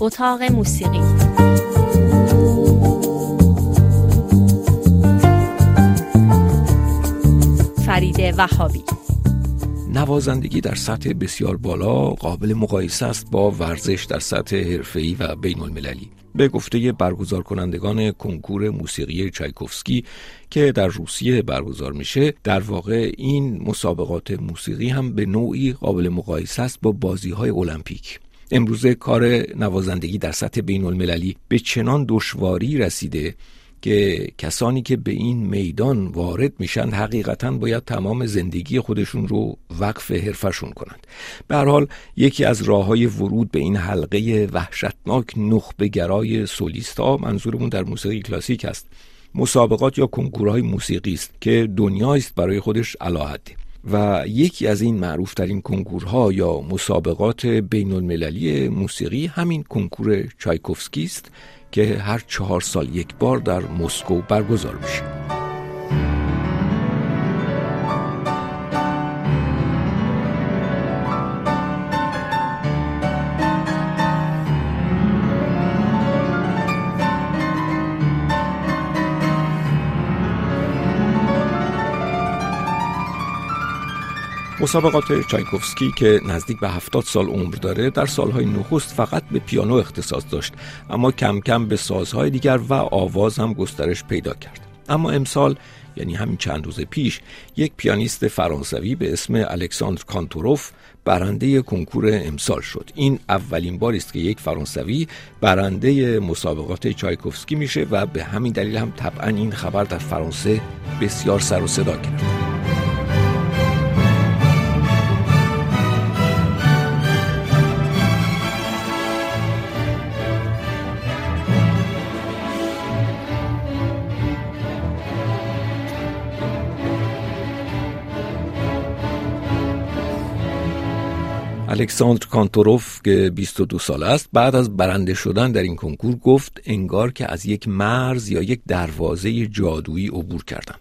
اتاق موسیقی. فرید وهابی. نوازندگی در سطح بسیار بالا قابل مقایسه است با ورزش در سطح حرفه‌ای و بین المللی به گفته برگزار کنندگان کنکور موسیقی چایکوفسکی که در روسیه برگزار میشه در واقع این مسابقات موسیقی هم به نوعی قابل مقایسه است با بازی های المپیک. امروزه کار نوازندگی در سطح بین المللی به چنان دشواری رسیده که کسانی که به این میدان وارد میشن حقیقتا باید تمام زندگی خودشون رو وقف حرفشون کنند. به حال یکی از راه های ورود به این حلقه وحشتناک نخبه گرای سولیست ها منظورمون در موسیقی کلاسیک است مسابقات یا کنکورهای موسیقی است که دنیایی است برای خودش علاهده و یکی از این معروفترین کنکورها یا مسابقات بین المللی موسیقی همین کنکور چایکوفسکی است که هر چهار سال یک بار در مسکو برگزار میشه. مسابقات چایکوفسکی که نزدیک به هفتاد سال عمر داره در سالهای نخست فقط به پیانو اختصاص داشت اما کم کم به سازهای دیگر و آواز هم گسترش پیدا کرد. اما امسال یعنی همین چند روز پیش یک پیانیست فرانسوی به اسم الکساندر کانتوروف برنده کنکور امسال شد. این اولین بار است که یک فرانسوی برنده مسابقات چایکوفسکی میشه و به همین دلیل هم طبعا این خبر در فرانسه بسیار سر و صدا کرد. الکساندر کانتوروف که 22 سال است بعد از برنده شدن در این کنکور گفت انگار که از یک مرز یا یک دروازه جادویی عبور کردم.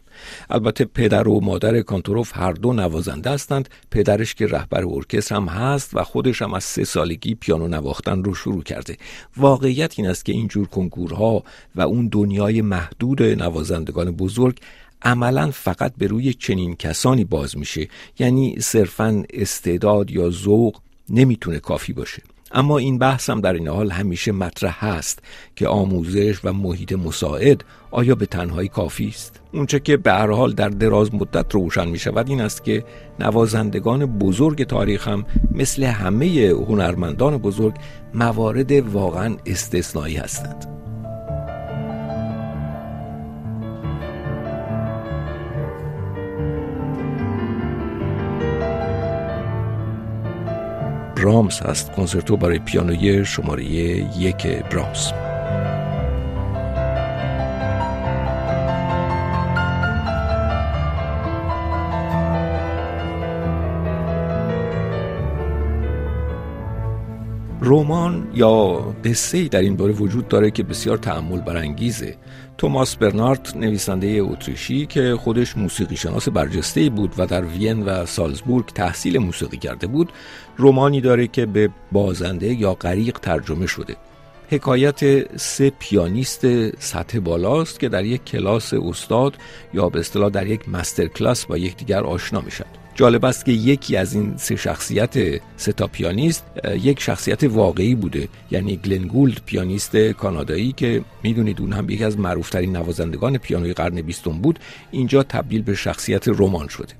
البته پدر و مادر کانتوروف هر دو نوازنده هستند. پدرش که رهبر ارکستر هم هست و خودش هم از سه سالگی پیانو نواختن رو شروع کرده. واقعیت این است که این جور کنکورها و اون دنیای محدود نوازندگان بزرگ عملا فقط به روی چنین کسانی باز میشه یعنی صرفا استعداد یا ذوق نمی‌تونه کافی باشه. اما این بحث هم در این حال همیشه مطرح هست که آموزش و محیط مساعد آیا به تنهایی کافی است؟ اونچه که به هر حال در دراز مدت روشن می شود این است که نوازندگان بزرگ تاریخ هم مثل همه هنرمندان بزرگ موارد واقعا استثنایی هستند. برامس هست. کنسرتو برای پیانوی شماره یک برامس رمان یا قصه در این باره وجود داره که بسیار تعمل برانگیزه. توماس برنارد نویسنده اتریشی که خودش موسیقی شناس برجسته بود و در وین و سالزبورگ تحصیل موسیقی کرده بود رومانی داره که به بازنده یا غریق ترجمه شده. حکایت سه پیانیست سطح بالاست که در یک کلاس استاد یا به اصطلاح در یک مستر کلاس با یکدیگر آشنا میشن جالب است که یکی از این سه شخصیت سه تا پیانیست یک شخصیت واقعی بوده. یعنی گلن گولد پیانیست کانادایی که می‌دونید اون هم یکی از معروفترین نوازندگان پیانوی قرن بیستم بود. اینجا تبدیل به شخصیت رمان شده.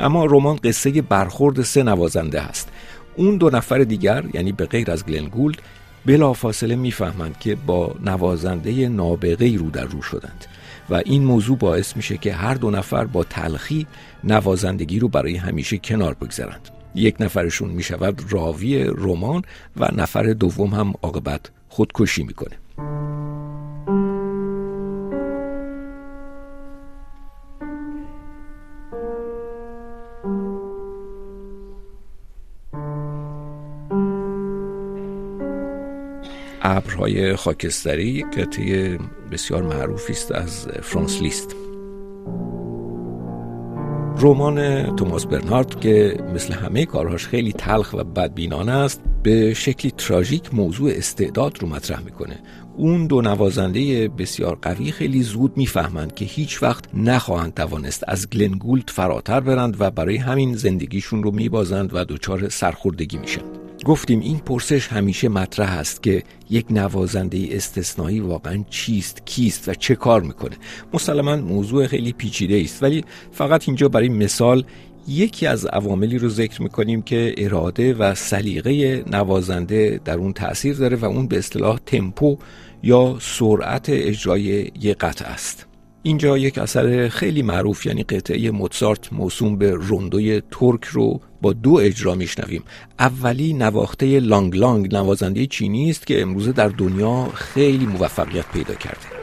اما رمان قصه برخورد سه نوازنده است اون دو نفر دیگر یعنی به غیر از گلن گولد بلافاصله می‌فهمند که با نوازنده نابغه رو در رو شدند. و این موضوع باعث میشه که هر دو نفر با تلخی نوازندگی رو برای همیشه کنار بگذارند. یک نفرشون می‌شود راوی رمان و نفر دوم هم عاقبت خودکشی می‌کنه. ابرهای خاکستری قطعه بسیار معروفی است از فرانس لیست. رمان توماس برنارد که مثل همه کارهاش خیلی تلخ و بدبینانه است به شکلی تراژیک موضوع استعداد رو مطرح می‌کنه. اون دو نوازنده بسیار قوی خیلی زود می‌فهمند که هیچ وقت نخواهند توانست از گلنگولد فراتر برند و برای همین زندگیشون رو میبازند و دچار سرخوردگی میشن. گفتیم این پرسش همیشه مطرح است که یک نوازنده استثنایی واقعا چیست کیست و چه کار می‌کنه. مسلما موضوع خیلی پیچیده است. ولی فقط اینجا برای مثال یکی از عواملی رو ذکر می‌کنیم که اراده و سلیقه نوازنده در اون تاثیر داره و اون به اصطلاح تمپو یا سرعت اجرای یک قطعه است. اینجا یک اثر خیلی معروف یعنی قطعه موتسارت موسوم به روندوی ترک رو با دو اجرا میشنویم. اولی نواخته لانگ لانگ نوازنده چینی است که امروزه در دنیا خیلی موفقیت پیدا کرده.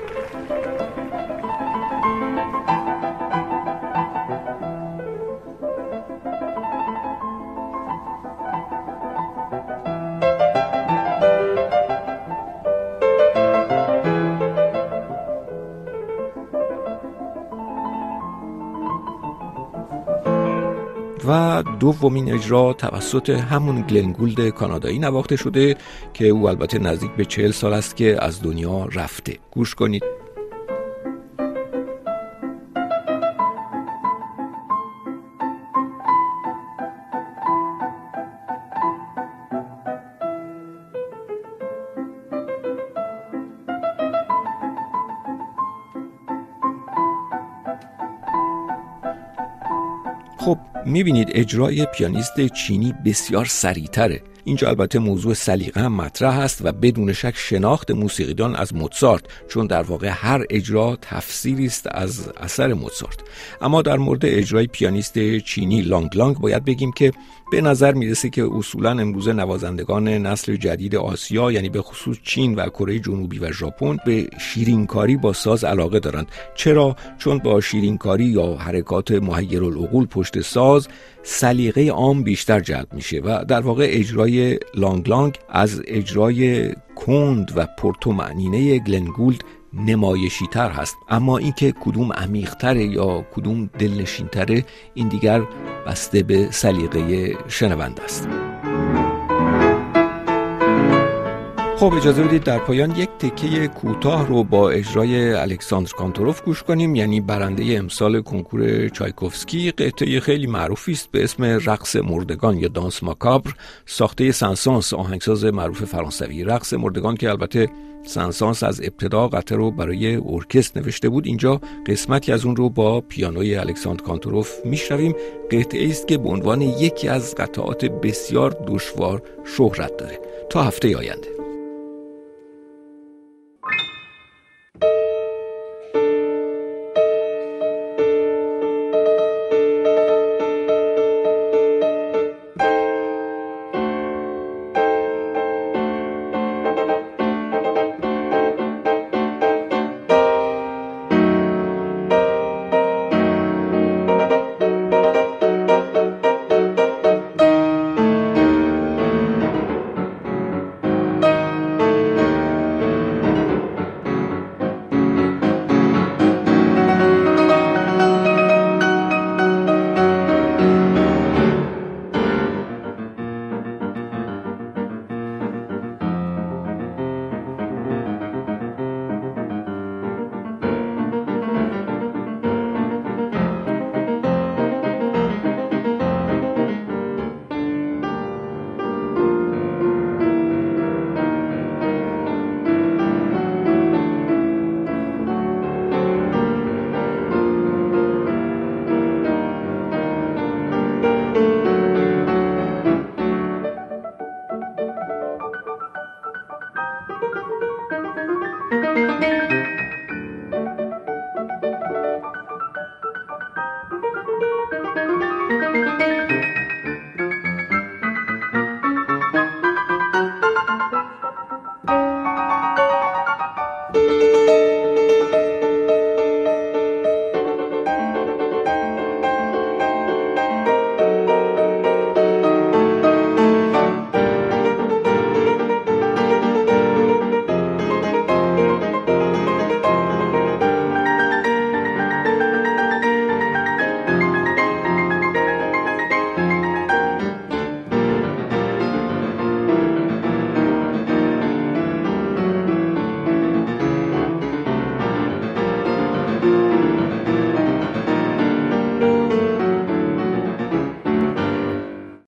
و دومین اجرا توسط همون گلنگولد کانادایی نواخته شده که او البته نزدیک به چهل سال است که از دنیا رفته. گوش کنید. می‌بینید اجرای پیانیست چینی بسیار سریعتره. اینجا البته موضوع سلیقه هم مطرح است و بدون شک شناخت موسیقیدان از موتسارت چون در واقع هر اجرا تفسیری است از اثر موتسارت. اما در مورد اجرای پیانیست چینی لانگ لانگ باید بگیم که به نظر می‌رسه که اصولا امروزه نوازندگان نسل جدید آسیا یعنی به خصوص چین و کره جنوبی و ژاپن به شیرینکاری با ساز علاقه دارند. چرا؟ چون با شیرینکاری یا حرکات العقول پشت ساز سلیقه عام بیشتر جلب میشه و در واقع اجرای لانگ لانگ از اجرای کند و پرتومعنینه گلنگولد نمایشی تر هست. اما اینکه کدوم عمیقتره یا کدوم دلنشینتره این دیگر بسته به سلیقه شنونده است. خب اجازه بدید در پایان یک تکه کوتاه رو با اجرای الکساندر کانتوروف گوش کنیم. یعنی برنده امسال کنکور چایکوفسکی قطعه خیلی معروفی است به اسم رقص مردگان یا danse macabre. ساخته سن‌سانس آهنگساز معروف فرانسوی رقص مردگان که البته سن‌سانس از ابتدا قطعه رو برای ارکستر نوشته بود. اینجا قسمتی از اون رو با پیانوی الکساندر کانتوروف میشنویم. قطعه است که به عنوان یکی از قطعات بسیار دشوار شهرت داره. تا هفته آینده.